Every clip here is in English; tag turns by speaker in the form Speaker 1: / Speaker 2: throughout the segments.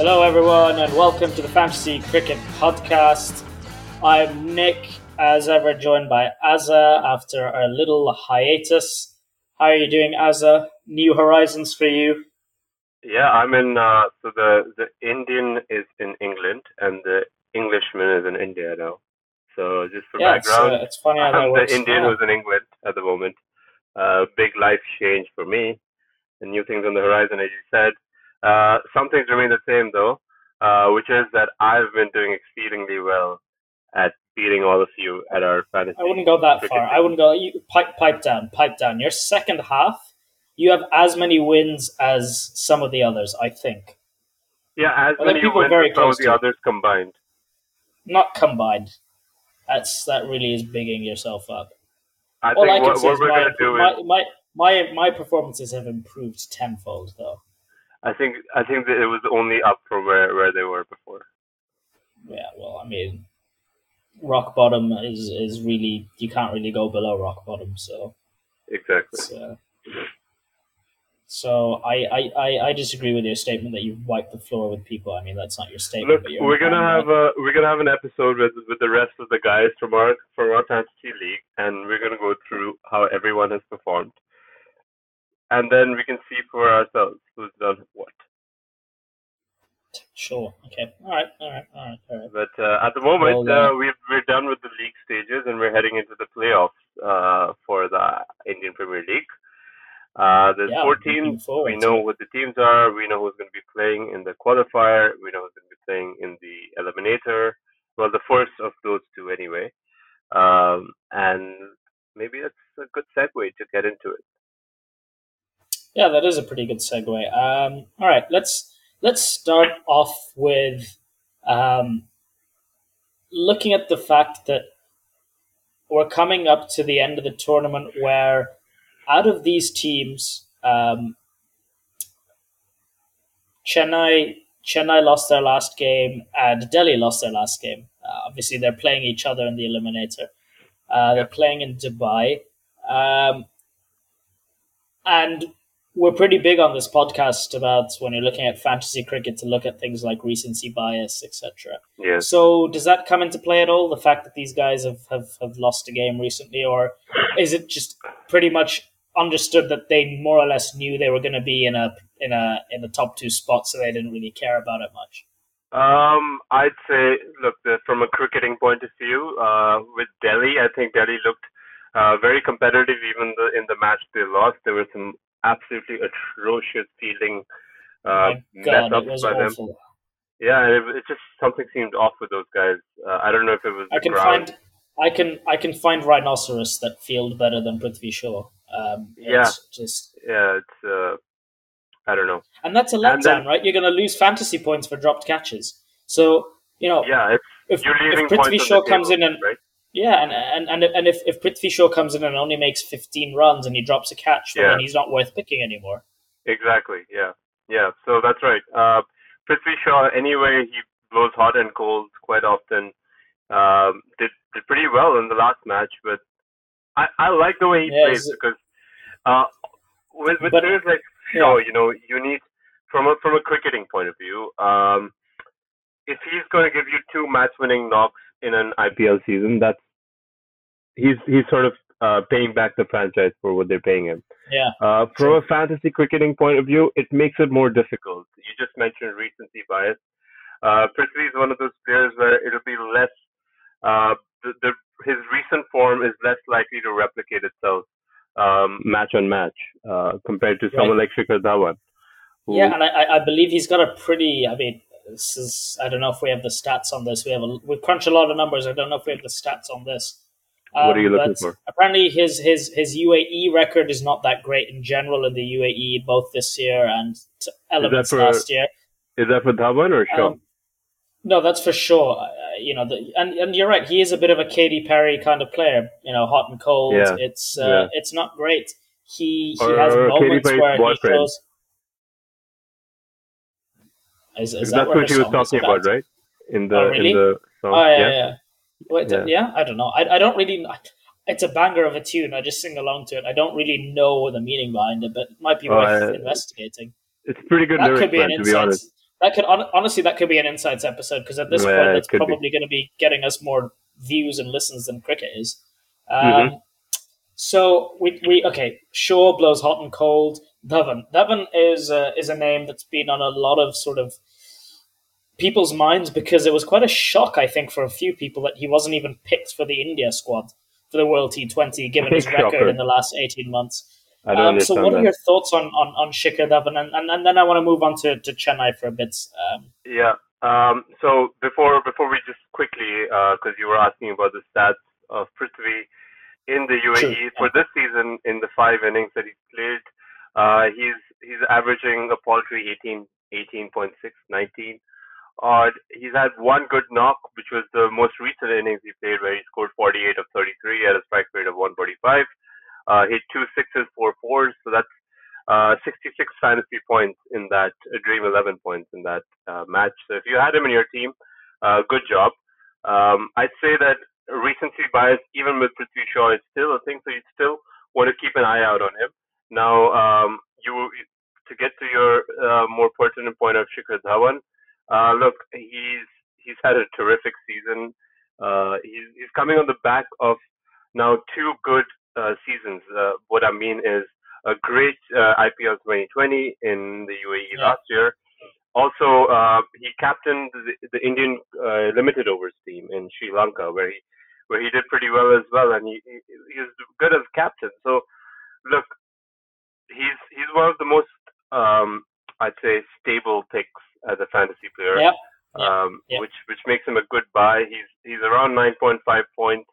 Speaker 1: Hello, everyone, and welcome to the Fantasy Cricket Podcast. I'm Nik, as ever, joined by Azza after a little hiatus. How are you doing, Azza? New horizons for you?
Speaker 2: Yeah, I'm in. Uh, so the the Indian is in England, and the Englishman is in India now. So just for
Speaker 1: Yeah, it's,
Speaker 2: background,
Speaker 1: uh, it's funny how that
Speaker 2: I'm
Speaker 1: works.
Speaker 2: the Indian
Speaker 1: Yeah.
Speaker 2: who's in England at the moment. Uh, big life change for me, and new things on the horizon, as you said. Uh, some things remain the same though, uh, which is that I've been doing exceedingly well at beating all of you at our fantasy.
Speaker 1: I wouldn't go that far. I wouldn't go. You, pipe, pipe down, pipe down. Your second half, you have as many wins as some of the others, I think.
Speaker 2: Yeah, as
Speaker 1: Well,
Speaker 2: many
Speaker 1: people
Speaker 2: wins
Speaker 1: very
Speaker 2: as some of the
Speaker 1: to
Speaker 2: others combined.
Speaker 1: Not combined. That's that really is bigging yourself up.
Speaker 2: I
Speaker 1: All I
Speaker 2: think
Speaker 1: can
Speaker 2: what,
Speaker 1: is
Speaker 2: we're
Speaker 1: my,
Speaker 2: gonna do is
Speaker 1: my, my, my, my performances have improved tenfold, though.
Speaker 2: I think I think that it was only up from where, where they were before.
Speaker 1: Yeah, well, I mean, rock bottom is is really you can't really go below rock bottom. So,
Speaker 2: Exactly.
Speaker 1: uh, so I, I, I, I disagree with your statement that you've wiped the floor with people. I mean, that's not your statement.
Speaker 2: Look, we're gonna have a we're gonna have an episode with with the rest of the guys from our from our fantasy league, and we're gonna go through how everyone has performed, and then we can see for ourselves who's done
Speaker 1: that. Sure. Okay. All right. All right. All right. All right.
Speaker 2: But uh, at the moment,
Speaker 1: Well, uh,
Speaker 2: we've we're done with the league stages, and we're heading into the playoffs uh, for the Indian Premier League. Uh, there's
Speaker 1: Yeah,
Speaker 2: four teams. We know what the teams are. We know who's going to be playing in the qualifier. We know who's going to be playing in the eliminator. Well, the first of those two, anyway. Um, and maybe that's a good segue to get into it.
Speaker 1: Yeah, that is a pretty good segue. Um, all right, let's let's start off with um, looking at the fact that we're coming up to the end of the tournament, where out of these teams, um, Chennai Chennai lost their last game and Delhi lost their last game. Uh, obviously, they're playing each other in the eliminator. Uh, they're playing in Dubai. Um, and we're pretty big on this podcast about when you're looking at fantasy cricket to look at things like recency bias, etc.
Speaker 2: Yes.
Speaker 1: So does that come into play at all? The fact that these guys have, have, have lost a game recently, or is it just pretty much understood that they more or less knew they were going to be in a in a in the top two spots, so they didn't really care about it much?
Speaker 2: Um, I'd say, look, the, from a cricketing point of view, uh, with Delhi, I think Delhi looked uh, very competitive even the, in the match they lost. There were some absolutely atrocious fielding uh,
Speaker 1: My God,
Speaker 2: mess
Speaker 1: it was
Speaker 2: ups by them. Yeah, it, it just something seemed off with those guys. Uh, I don't know if it was
Speaker 1: I can
Speaker 2: ground.
Speaker 1: find I can I can find rhinoceros that field better than Prithvi Shaw. Um,
Speaker 2: Yeah.
Speaker 1: just
Speaker 2: Yeah, it's uh, I don't know.
Speaker 1: and that's a letdown,
Speaker 2: then-
Speaker 1: right? You're going to lose fantasy points for dropped catches. So you know,
Speaker 2: Yeah,
Speaker 1: if,
Speaker 2: you're leaving
Speaker 1: if Prithvi Shaw comes
Speaker 2: table,
Speaker 1: in and
Speaker 2: right?
Speaker 1: Yeah, and and and, and if, if Prithvi Shaw comes in and only makes 15 runs and he drops a catch,
Speaker 2: Yeah.
Speaker 1: then he's not worth picking anymore.
Speaker 2: Exactly. Yeah. Yeah. So that's right. Uh, Prithvi Shaw, anyway, he blows hot and cold quite often. Um, did did pretty well in the last match, but I, I like the way he
Speaker 1: Yeah,
Speaker 2: plays because uh, with with
Speaker 1: But-
Speaker 2: players like Shaw, you know, you need from a from a cricketing point of view, um, if he's going to give you two match winning knocks in an IPL season, that's he's he's sort of uh, paying back the franchise for what they're paying him.
Speaker 1: Yeah,
Speaker 2: Uh, from
Speaker 1: Sure.
Speaker 2: a fantasy cricketing point of view, it makes it more difficult. You just mentioned recency bias. Uh, Prithvi is one of those players where it'll be less. Uh, the, the, his recent form is less likely to replicate itself um, match on match uh, compared to someone like Shikhar Dhawan. who-
Speaker 1: yeah, and I, I- I believe he's got a pretty. I mean, this is. I don't know if we have the stats on this. We have a, we crunch a lot of numbers. I don't know if we have the stats on this.
Speaker 2: What are you
Speaker 1: Um,
Speaker 2: looking for?
Speaker 1: Apparently, his his his UAE record is not that great in general in the UAE, both this year and elements
Speaker 2: for-
Speaker 1: last year.
Speaker 2: Is that for Dhawan or Shaw?
Speaker 1: Um, no, that's for Shaw. Uh, you know, the, and and you're right. He is a bit of a Katy Perry kind of player. You know, hot and cold.
Speaker 2: Yeah.
Speaker 1: It's uh,
Speaker 2: Yeah.
Speaker 1: it's not great. He he
Speaker 2: Or
Speaker 1: has
Speaker 2: Katy
Speaker 1: moments where
Speaker 2: boyfriend.
Speaker 1: he shows. Is, is that
Speaker 2: That's
Speaker 1: what
Speaker 2: what
Speaker 1: her
Speaker 2: he was talking about, right? In the
Speaker 1: Oh, really?
Speaker 2: in the song.
Speaker 1: Oh yeah, yeah. yeah. Wait,
Speaker 2: Yeah.
Speaker 1: yeah. I don't know. I, I don't really. It's a banger of a tune. I just sing along to it. I don't really know the meaning behind it, but it might be
Speaker 2: Oh,
Speaker 1: worth
Speaker 2: I-
Speaker 1: investigating.
Speaker 2: It's pretty good
Speaker 1: That
Speaker 2: lyrics,
Speaker 1: could be an insight. that could honestly that could be an insights episode because at this yeah, point that's probably going to be getting us more views and listens than cricket is. Um, mm-hmm. So we, we okay. Shaw blows hot and cold. Dhawan. Dhawan is uh, is a name that's been on a lot of sort of people's minds because it was quite a shock, I think, for a few people that he wasn't even picked for the India squad for the World T20, given his record in the last eighteen months. Um, so, what that. are your thoughts on on, on Shikhar Dhawan, and, and, and then I want to move on to, to Chennai for a bit. Um,
Speaker 2: yeah. Um, so before before we just quickly, because uh, you were asking about the stats of Prithvi in the UAE True. for this season, in the five innings that he's played, uh, he's he's averaging a paltry 18, 18.6, 19 odd. He's had one good knock, which was the most recent innings he played, where he scored 48 of 33 at a strike rate of 145. Uh, hit two sixes, four fours, so that's uh, 66 fantasy points in that uh, Dream 11 points in that uh, match. So if you had him in your team, uh, good job. Um, I'd say that recency bias, even with Prithvi Shaw, is still a thing, so you still want to keep an eye out on him. Now, um, you to get to your uh, more pertinent point of Shikhar Dhawan, uh, look, he's he's had a terrific season. Uh, he's he's coming on the back of now two good uh, seasons. Uh, what I mean is a great uh, IPL 2020 in the UAE yeah. last year. Also, uh, he captained the, the Indian uh, limited overs team in Sri Lanka, where he where he did pretty well as well, and he, he he's good as captain. So, look, he's he's one of the most um, I'd say stable picks as a fantasy player.
Speaker 1: Yep.
Speaker 2: Um, yep. which which makes him a good buy. He's he's around 9.5 points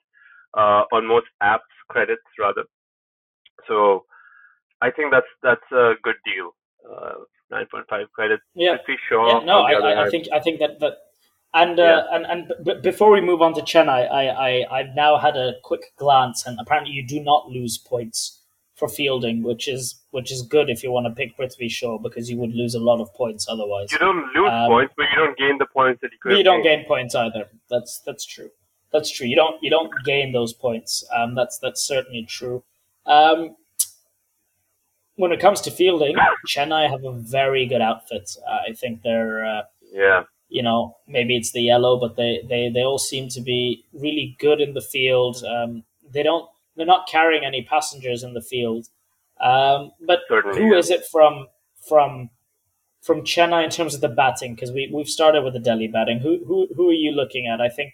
Speaker 2: uh, on most apps credits rather. So I think that's that's a good deal. Uh, 9.5 credits.
Speaker 1: Yeah.
Speaker 2: Sure.
Speaker 1: Yeah, no, I, I, think I think that that and uh, yeah. and and b- before we move on to Chennai, I, I I've now had a quick glance, and apparently you do not lose points for fielding, which is which is good if you want to pick Prithvi Shaw because you would lose a lot of points otherwise.
Speaker 2: You don't lose um, points, but you don't gain the points that you could.
Speaker 1: You don't gain points either. That's that's true. That's true. You don't you don't gain those points. Um, that's that's certainly true. Um, when it comes to fielding, Chennai have a very good outfit. Uh, I think they're uh,
Speaker 2: yeah.
Speaker 1: You know, maybe it's the yellow, but they, they, they all seem to be really good in the field. Um, they don't they're not carrying any passengers in the field. Um, but Certainly, who yeah. is it from from from Chennai in terms of the batting? Because we we've started with the Delhi batting. Who who who are you looking at? I think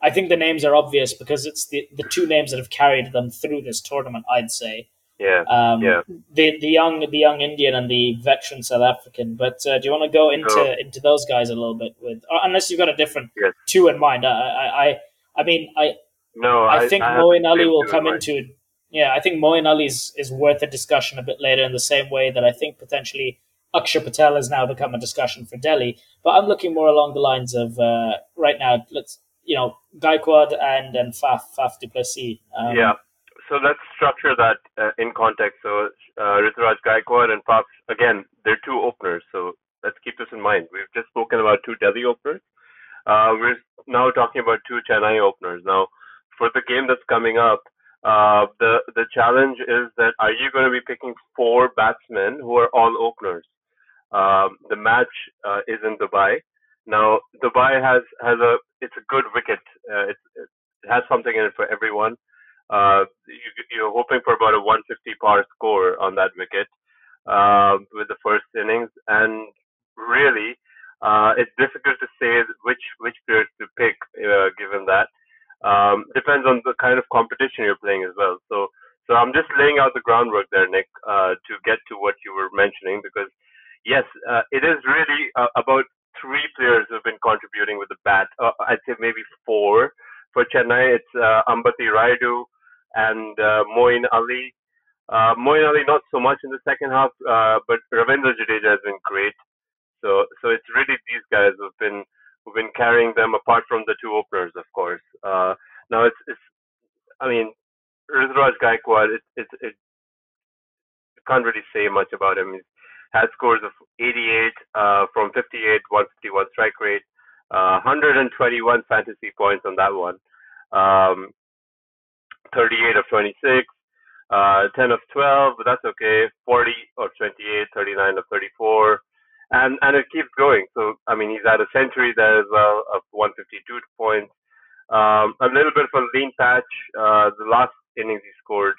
Speaker 1: I think the names are obvious because it's the the two names that have carried them through this tournament. I'd say.
Speaker 2: Yeah. Um, yeah.
Speaker 1: The the young the young Indian and the veteran South African. But uh, do you want to go into into those guys a little bit with, unless you've got a different yes. two in mind? I I I, I mean I
Speaker 2: no,
Speaker 1: I, I think I Ali will come into. Yeah, I think Moeen Ali is, is worth a discussion a bit later in the same way that I think potentially Akshar Patel has now become a discussion for Delhi. But I'm looking more along the lines of uh, right now. Let's you know Gaikwad and and Faf Faf du Plessis.
Speaker 2: Um, yeah. So let's structure that uh, in context. So uh, Ruturaj Gaikwad and Faf again, they're two openers. So let's keep this in mind. We've just spoken about two Delhi openers. Uh, we're now talking about two Chennai openers. Now, for the game that's coming up, uh, the the challenge is that are you going to be picking four batsmen who are all openers? Um, the match uh, is in Dubai. Now Dubai has has a it's a good wicket. Uh, it, it has something in it for everyone. Uh, you, you're hoping for about a 150 par score on that wicket uh, with the first innings, and really, uh, it's difficult to say which which players to pick given that. Um, depends on the kind of competition you're playing as well. So, so I'm just laying out the groundwork there, Nik, uh, to get to what you were mentioning because yes, uh, it is really uh, about three players who've been contributing with the bat. Uh, I'd say maybe four. For Chennai, it's uh, Ambati Rayudu and uh, Moeen Ali. Uh, Moeen Ali not so much in the second half, but Ravindra Jadeja has been great. So, so it's really these guys who've been been carrying them apart from the two openers, of course. Uh, now it's, it's, I mean, Ruturaj Gaikwad, it, it, it, can't really say much about him. He's had scores of 88 uh, from 58, 151 strike rate, uh, 121 fantasy points on that one, um, 38 of 26, uh, 10 of 12, but that's okay. 40 of 28, 39 of 34, and and it keeps going. So I mean, he's had a century there as well of 152 points. Um, a little bit of a lean patch. Uh, the last innings he scored,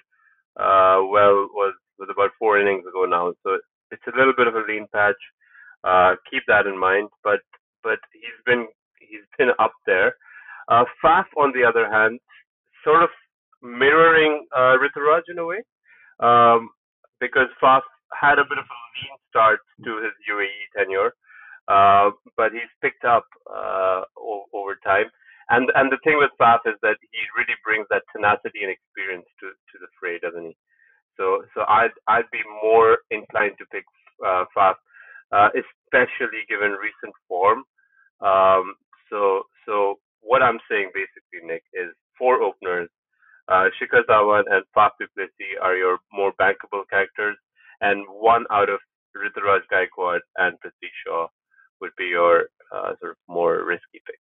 Speaker 2: uh, well, was was about four innings ago now. So it's a little bit of a lean patch. Uh, keep that in mind. But but he's been he's been up there. Uh, Faf, on the other hand, sort of mirroring uh, in a way, um, because Faf had a bit of a lean start to his UAE tenure, uh, but he's picked up uh, over time. And and the thing with Faf is that he really brings that tenacity and experience to, to the fray, doesn't he? So so I'd I'd be more inclined to pick uh, Faf, uh, especially given recent form. Um, so so what I'm saying basically, Nik, is four openers. Uh, Shikhar Dhawan and Faf du Plessis are your more bankable characters, and one out of Ruturaj Gaikwad and Prithvi Shaw would be your uh, sort of more risky pick.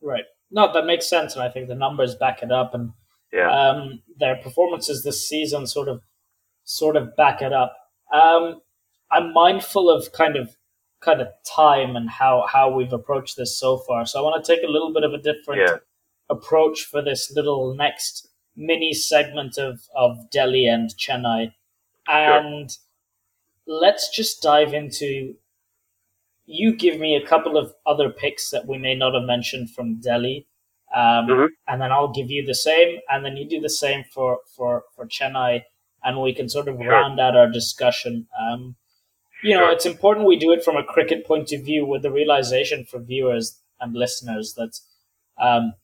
Speaker 1: Right. No, that makes sense, and I think the numbers back it up, and
Speaker 2: Yeah.
Speaker 1: um, their performances this season sort of sort of back it up. Um, I'm mindful of kind of kind of time and how how we've approached this so far, so I want to take a little bit of a different
Speaker 2: Yeah.
Speaker 1: approach for this little next mini segment of of Delhi and Chennai, and let's just dive into. You give me a couple of other picks that we may not have mentioned from Delhi, um,
Speaker 2: Mhm.
Speaker 1: and then I'll give you the same, and then you do the same for for for Chennai, and we can sort of
Speaker 2: Sure.
Speaker 1: round out our discussion. Um, you know,
Speaker 2: Sure.
Speaker 1: it's important we do it from a cricket point of view with the realization for viewers and listeners that um,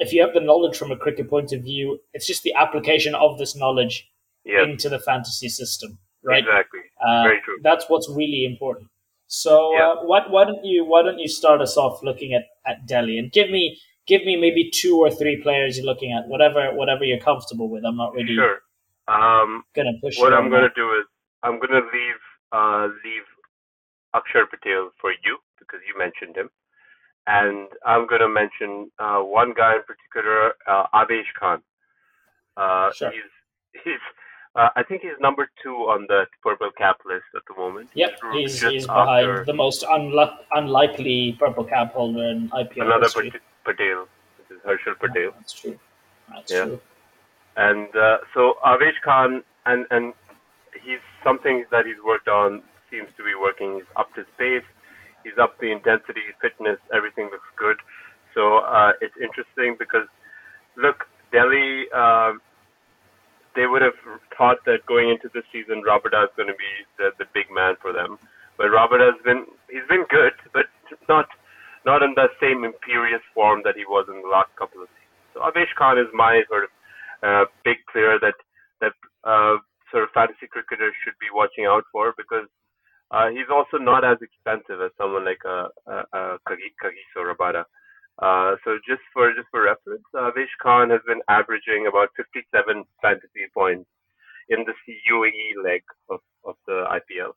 Speaker 1: if you have the knowledge from a cricket point of view, it's just the application of this knowledge Into the fantasy system, right?
Speaker 2: Exactly.
Speaker 1: Uh,
Speaker 2: Very true.
Speaker 1: That's what's really important. So,
Speaker 2: Yeah.
Speaker 1: uh, why, why don't you why don't you start us off looking at, at Delhi and give me give me maybe two or three players you're looking at, whatever whatever you're comfortable with. I'm not really
Speaker 2: Sure. Um,
Speaker 1: gonna push.
Speaker 2: what I'm
Speaker 1: on
Speaker 2: going
Speaker 1: that.
Speaker 2: to do is I'm going to leave uh, leave Akshar Patel for you because you mentioned him, and I'm going to mention uh, one guy in particular, uh, Khan. Uh,
Speaker 1: Sure.
Speaker 2: He's he's uh, I think he's number two on the purple cap list at the moment.
Speaker 1: Yep,
Speaker 2: He's
Speaker 1: he's behind the most unlu- unlikely purple cap holder in IPL
Speaker 2: another
Speaker 1: history.
Speaker 2: Pat- Patel. This is Harshal Patel.
Speaker 1: That's true. That's
Speaker 2: Yeah.
Speaker 1: true.
Speaker 2: And uh, so Avesh Khan, and and he's something that he's worked on seems to be working. He's up his pace, he's up the intensity, fitness, everything looks good. So uh, it's interesting because look, Delhi, um, they would have thought that going into this season, Rabada is going to be the, the big man for them. But Rabada has been he's been good, but not not in the same imperious form that he was in the last couple of seasons. So Avesh Khan is my sort of uh, big player that that uh, sort of fantasy cricketers should be watching out for because uh, he's also not as expensive as someone like uh, uh, uh, Kagi- Kagiso Rabada. Uh, so just for just for reference, Avesh Khan has been averaging about 57 fantasy points in the UAE leg of, of the IPL.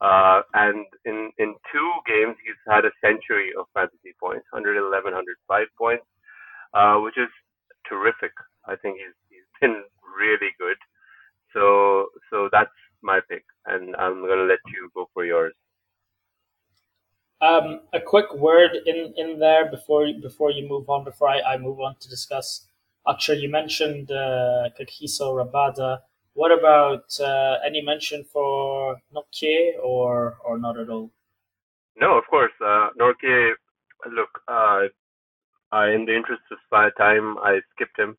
Speaker 2: Uh, and in, in two games, he's had a century of fantasy points, 111, 105 points, uh, which is terrific. I think he's, he's been really good. So, so that's my pick, and I'm going to let you go for yours.
Speaker 1: Um, a quick word in, in there before before you move on. Before I, I move on to discuss Akshar, you mentioned uh, Kagiso Rabada. What about uh, any mention for Nortje or or not at all?
Speaker 2: No, of course. Uh, Nortje, look, uh, uh, in the interest of time, I skipped him,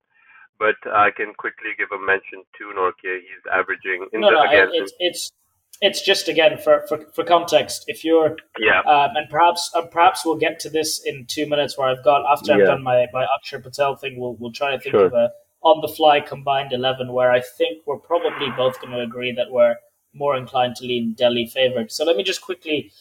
Speaker 2: but I can quickly give a mention to Nortje. He's averaging in
Speaker 1: No,
Speaker 2: the
Speaker 1: no,
Speaker 2: again.
Speaker 1: it's it's it's just again for, for, for context. If you're
Speaker 2: yeah,
Speaker 1: um, and perhaps uh, perhaps we'll get to this in two minutes where I've got after I've done my my Akshar Patel thing. We'll we'll try to think
Speaker 2: Sure.
Speaker 1: of a on the fly combined eleven where I think we're probably both going to agree that we're more inclined to lean Delhi favored. So let me just quickly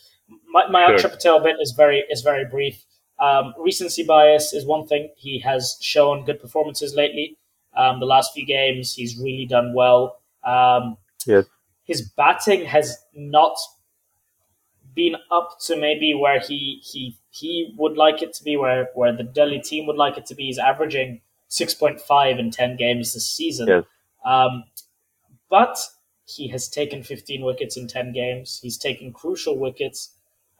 Speaker 1: my my
Speaker 2: Sure.
Speaker 1: Akshar Patel bit is very is very brief. Um, recency bias is one thing. He has shown good performances lately. Um, the last few games, he's really done well. Um,
Speaker 2: Yes.
Speaker 1: His batting has not been up to maybe where he he he would like it to be, where where the Delhi team would like it to be. He's averaging six point five in ten games this season.
Speaker 2: Yes.
Speaker 1: Um, but he has taken 15 wickets in 10 games. He's taken crucial wickets.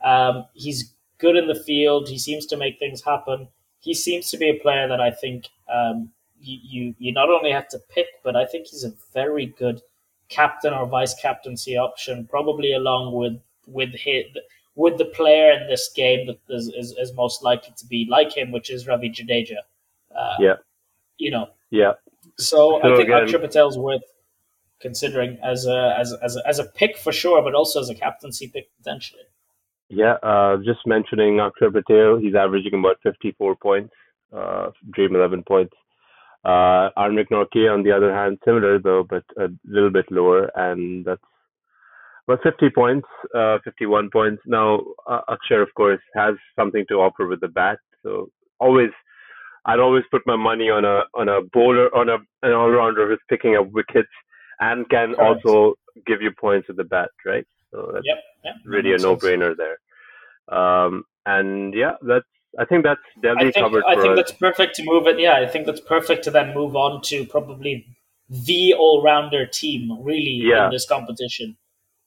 Speaker 1: Um, he's good in the field. He seems to make things happen. He seems to be a player that I think um, you, you you not only have to pick, but I think he's a very good captain or vice captaincy option, probably along with with his, with the player in this game that is, is, is most likely to be like him, which is Ravi Jadeja.
Speaker 2: Uh, yeah.
Speaker 1: You know.
Speaker 2: Yeah.
Speaker 1: So, so I think again, Akshar Patel's worth considering as a, as, as, a, as a pick for sure, but also as a captaincy pick potentially.
Speaker 2: Yeah, uh, just mentioning Akshar Patel, he's averaging about 54 points, uh, Dream 11 points. Uh, Nortje, on the other hand, similar though, but a little bit lower, and that's about 50 points, uh, 51 points. Now, uh, Akshar, of course, has something to offer with the bat, so always, I'd always put my money on a on a bowler, on a an all rounder who's picking up wickets and can Correct. also give you points with the bat, right? So that's
Speaker 1: yep, yep,
Speaker 2: really a no-brainer there. Um, and yeah, that's I think that's
Speaker 1: I think,
Speaker 2: covered.
Speaker 1: I think
Speaker 2: us.
Speaker 1: that's perfect to move it. Yeah, I think that's perfect to then move on to probably the all-rounder team really yeah. in this competition.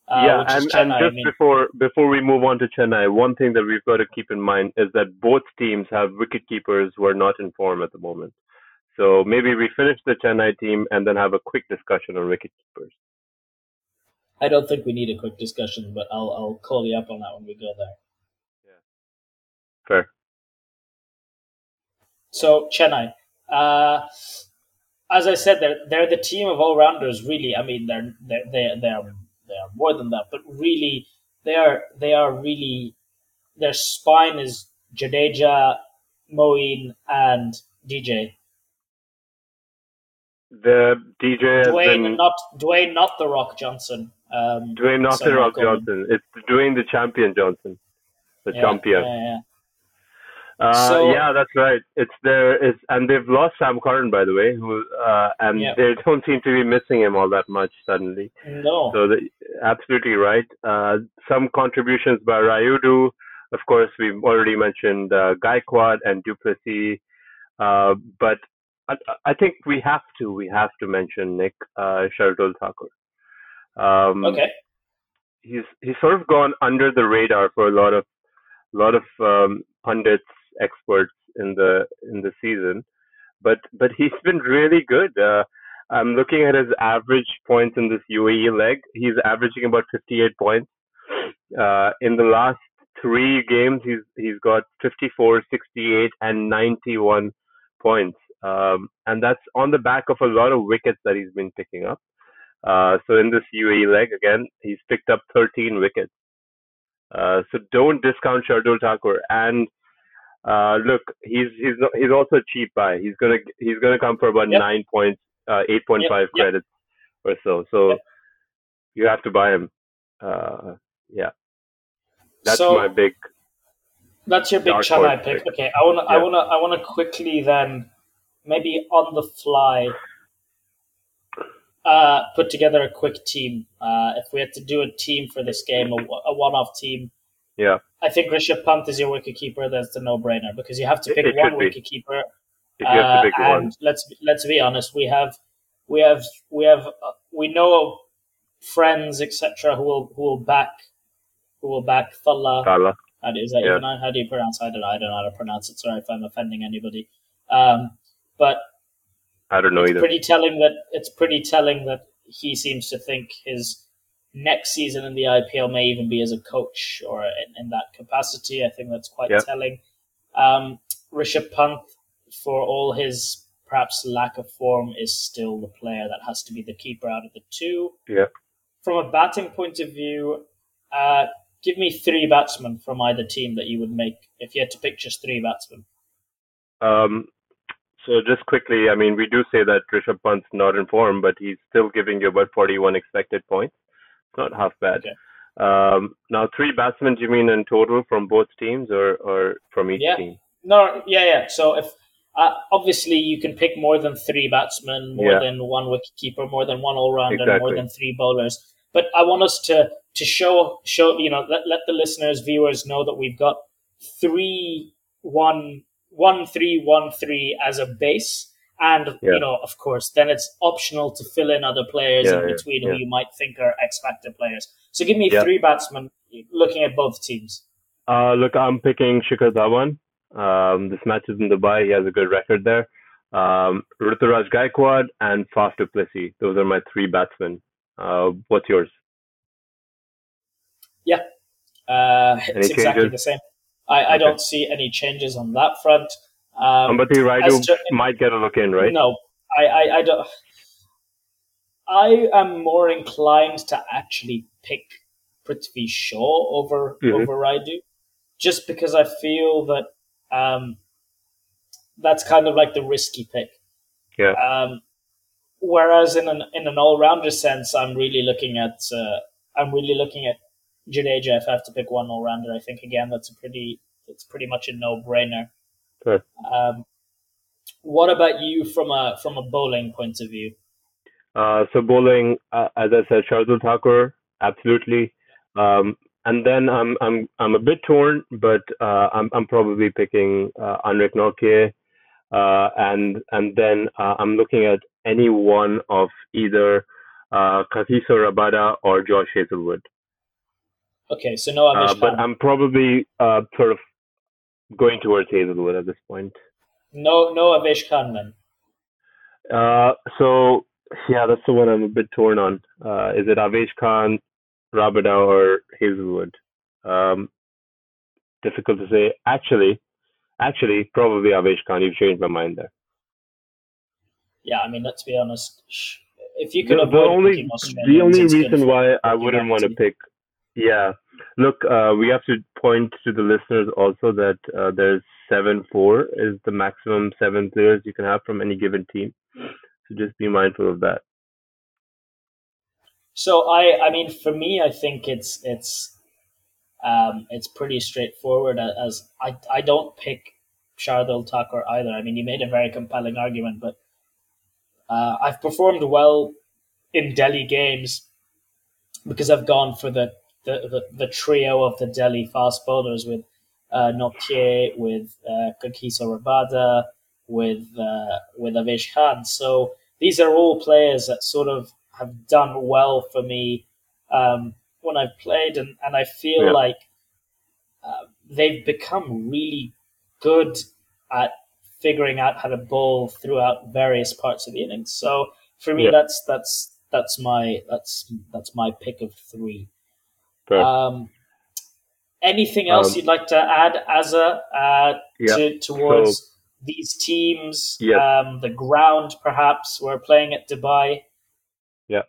Speaker 2: Uh, yeah, and, Chennai, and just I mean. before before we move on to Chennai, one thing that we've got to keep in mind is that both teams have wicket keepers who are not in form at the moment. So maybe we finish the Chennai team and then have a quick discussion on wicket keepers.
Speaker 1: I don't think we need a quick discussion, but I'll I'll call you up on that when we go there.
Speaker 2: Yeah. Fair.
Speaker 1: So Chennai, uh, as I said, they're they're the team of all rounders. Really, I mean, they're they're they they are they are more than that, but really, they are they are really their spine is Jadeja, Moeen, and DJ.
Speaker 2: The DJ
Speaker 1: Dwayne,
Speaker 2: been,
Speaker 1: not Dwayne, not the Rock Johnson. Um,
Speaker 2: Dwayne, not the Rock Johnson. It's Dwayne the Champion Johnson, the
Speaker 1: yeah,
Speaker 2: champion.
Speaker 1: Yeah, yeah.
Speaker 2: Uh, so, yeah, that's right. It's there. It's and they've lost Sam Curran, by the way, who uh, and yeah. they don't seem to be missing him all that much suddenly.
Speaker 1: No.
Speaker 2: So the, absolutely right. Uh, some contributions by Rayudu. Of course, we've already mentioned uh, Gaikwad and du Plessis. Uh, but I, I, think we have to we have to mention Nik uh, Shardul Thakur.
Speaker 1: Um, okay.
Speaker 2: He's he's sort of gone under the radar for a lot of a lot of um, pundits, experts in the in the season, but but he's been really good. Uh, I'm looking at his average points in this UAE leg. He's averaging about 58 points. Uh, in the last three games, he's he's got 54, 68, and 91 points. Um, and that's on the back of a lot of wickets that he's been picking up. Uh, so in this UAE leg, again, he's picked up 13 wickets. Uh, so don't discount Shardul Thakur. And uh, look, he's he's he's also a cheap buy. He's gonna he's gonna come for about yep. nine points, uh, eight point five yep. credits or so. So yep. you have to buy him. Uh, yeah, that's so, my big.
Speaker 1: That's your big Chennai pick. pick. Okay, I wanna I wanna I wanna quickly then maybe on the fly uh, put together a quick team. Uh, if we had to do a team for this game, a, a one-off team,
Speaker 2: yeah,
Speaker 1: I think Rishabh Pant is your wicket keeper. That's the no-brainer because you have to pick
Speaker 2: it,
Speaker 1: one wicket keeper.
Speaker 2: Uh, and
Speaker 1: one. let's let's be honest, we have we have we have uh, we know friends etc. who will who will back who will back Thala.
Speaker 2: Thala.
Speaker 1: How do, is that yeah. even, how do you pronounce? I don't know. I don't know how to pronounce it. Sorry if I'm offending anybody. Um, but
Speaker 2: I don't know
Speaker 1: it's
Speaker 2: either.
Speaker 1: Pretty telling that it's pretty telling that he seems to think his next season in the IPL may even be as a coach or in, in that capacity. I think that's quite telling. Um, Rishabh Pant, for all his perhaps lack of form, is still the player that has to be the keeper out of the two.
Speaker 2: Yeah.
Speaker 1: From a batting point of view, uh, give me three batsmen from either team that you would make if you had to pick just three batsmen.
Speaker 2: Um, so just quickly, I mean, we do say that Rishabh Pant's not in form, but he's still giving you about 41 expected points. It's not half bad.
Speaker 1: Okay.
Speaker 2: Um, now, three batsmen, do you mean in total from both teams or, or from each
Speaker 1: yeah.
Speaker 2: team?
Speaker 1: No, yeah, yeah. So if uh, obviously you can pick more than three batsmen, more yeah. than one wicketkeeper, more than one all rounder, exactly. more than three bowlers. But I want us to to show show you know let, let the listeners viewers know that we've got three one one three one three as a base, And
Speaker 2: Yeah.
Speaker 1: you know, of course, then it's optional to fill in other players
Speaker 2: Yeah,
Speaker 1: in between
Speaker 2: yeah.
Speaker 1: who you might think are X factor players. So give me
Speaker 2: Yeah.
Speaker 1: three batsmen looking at both teams.
Speaker 2: Uh, look, I'm picking Shikhar Dhawan. Um, this match is in Dubai. He has a good record there. Um, Ruturaj Gaikwad and Faf du Plessis. Those are my three batsmen. Uh, what's yours?
Speaker 1: Yeah, uh, it's
Speaker 2: Any
Speaker 1: exactly the same. I, I
Speaker 2: Okay.
Speaker 1: don't see any changes on that front. Um,
Speaker 2: Ambati
Speaker 1: Rayudu to-
Speaker 2: might get a look in, right?
Speaker 1: No, I, I, I don't. I am more inclined to actually pick Prithvi Shaw over
Speaker 2: Mhm.
Speaker 1: over Rayudu, just because I feel that um, that's kind of like the risky pick.
Speaker 2: Yeah.
Speaker 1: Um, whereas in an in an all rounder sense, I'm really looking at uh, I'm really looking at Jadeja. If I have to pick one all rounder, I think again that's a pretty it's pretty much a no brainer.
Speaker 2: Sure.
Speaker 1: Um, what about you from a from a bowling point of view?
Speaker 2: Uh, so bowling, uh, as I said, Shardul Thakur, absolutely. Um, and then I'm I'm I'm a bit torn, but uh, I'm I'm probably picking uh, Anrich Nortje, uh, and and then uh, I'm looking at any one of either uh, Kagiso Rabada or Josh Hazlewood.
Speaker 1: Okay, so no
Speaker 2: Uh, but I'm probably uh, sort of going towards Hazlewood at this point.
Speaker 1: No no Avesh Khan then.
Speaker 2: Uh, so yeah, that's the one I'm a bit torn on. Uh, is it Avesh Khan, Rabada, or Hazlewood? Um, difficult to say. Actually, actually, probably Avesh Khan. You've changed my mind there.
Speaker 1: Yeah, I mean let's be honest. If you could
Speaker 2: The, the
Speaker 1: avoid
Speaker 2: only the only reason why I wouldn't want to pick, yeah. Look, uh, we have to point to the listeners also that uh, there's seven four is the maximum seven players you can have from any given team. So just be mindful of that.
Speaker 1: So I, I mean, for me, I think it's it's um, it's pretty straightforward. As I, I don't pick Shardul Thakur either. I mean, you made a very compelling argument, but uh, I've performed well in Delhi games because I've gone for the the, the, the trio of the Delhi fast bowlers with uh, Nortje, with uh, Kagiso Rabada, with uh, with Avesh Khan. So these are all players that sort of have done well for me um, when I've played, and, and I feel
Speaker 2: Yeah.
Speaker 1: like uh, they've become really good at figuring out how to bowl throughout various parts of the innings. So for me,
Speaker 2: Yeah.
Speaker 1: that's that's that's my that's that's my pick of three.
Speaker 2: Fair.
Speaker 1: Um, anything else
Speaker 2: Um,
Speaker 1: you'd like to add, Azza, uh,
Speaker 2: Yeah.
Speaker 1: to, towards these teams?
Speaker 2: Yes.
Speaker 1: Um, the ground, perhaps. We're playing at Dubai. Yeah.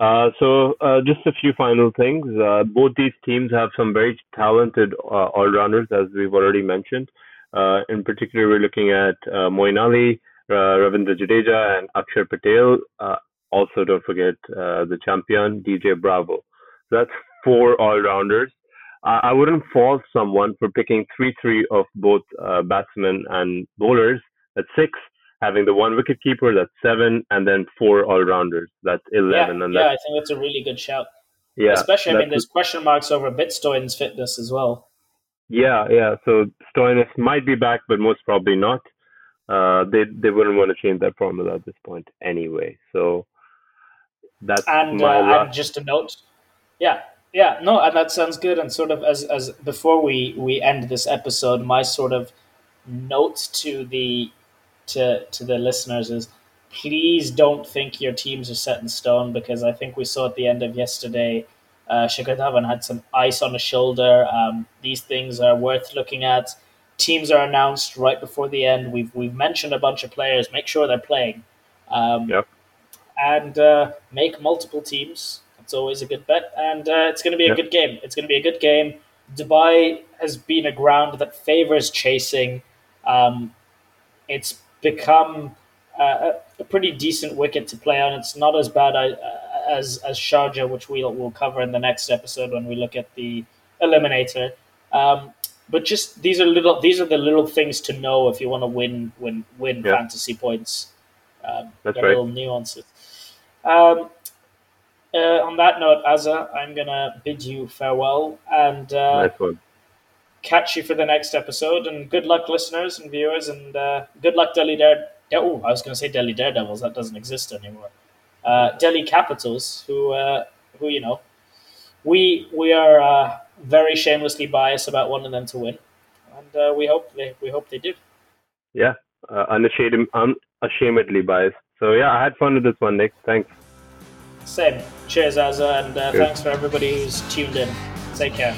Speaker 2: Uh, so uh, just a few final things. Uh, both these teams have some very talented uh, all-rounders, as we've already mentioned. Uh, in particular, we're looking at uh, Moeen Ali, uh, Ravindra Jadeja, and Akshar Patel. Uh, also, don't forget uh, the champion DJ Bravo. So that's four all-rounders. I I wouldn't fault someone for picking three-three of both uh, batsmen and bowlers. That's six having the one wicket keeper, that's seven, and then four all rounders, that's
Speaker 1: Yeah,
Speaker 2: eleven. and
Speaker 1: yeah,
Speaker 2: that's,
Speaker 1: I think that's a really good shout.
Speaker 2: yeah,
Speaker 1: Especially, I mean, there's question marks over Bitstoin's fitness as well.
Speaker 2: yeah, yeah. So Stoinis might be back, but most probably not. Uh, they they wouldn't want to change that formula at this point anyway. So that's
Speaker 1: And,
Speaker 2: my
Speaker 1: uh,
Speaker 2: last.
Speaker 1: and just a note, yeah, yeah, no, and that sounds good. And sort of as as before we we end this episode, my sort of note to the to to the listeners is please don't think your teams are set in stone because I think we saw at the end of yesterday. Uh, Shikhar Dhawan had some ice on his shoulder. Um, these things are worth looking at. Teams are announced right before the end. We've we've mentioned a bunch of players. Make sure they're playing. Um,
Speaker 2: Yep.
Speaker 1: and uh, make multiple teams. It's always a good bet, and uh, it's going to be a
Speaker 2: Yep.
Speaker 1: good game. It's going to be a good game. Dubai has been a ground that favors chasing. Um, it's become uh, a, pretty decent wicket to play on. It's not as bad uh, as as Sharjah, which we'll we'll cover in the next episode when we look at the eliminator. Um, but just these are little these are the little things to know if you want to win win win
Speaker 2: Yeah.
Speaker 1: fantasy points. Um,
Speaker 2: That's right.
Speaker 1: little nuances. Um, uh, on that note, Azza, I'm gonna bid you farewell and uh, catch you for the next episode. And good luck, listeners and viewers, and uh, good luck, Delhi Dare. oh, I was going to say Delhi Daredevils. That doesn't exist anymore. Uh, Delhi Capitals, who uh, who you know, we we are uh, very shamelessly biased about wanting them to win, and uh, we hope they we hope they do.
Speaker 2: Yeah, uh, unashamed, unashamedly biased. So yeah, I had fun with this one, Nik. Thanks.
Speaker 1: Same. Cheers, Azza, and uh, thanks for everybody who's tuned in. Take care.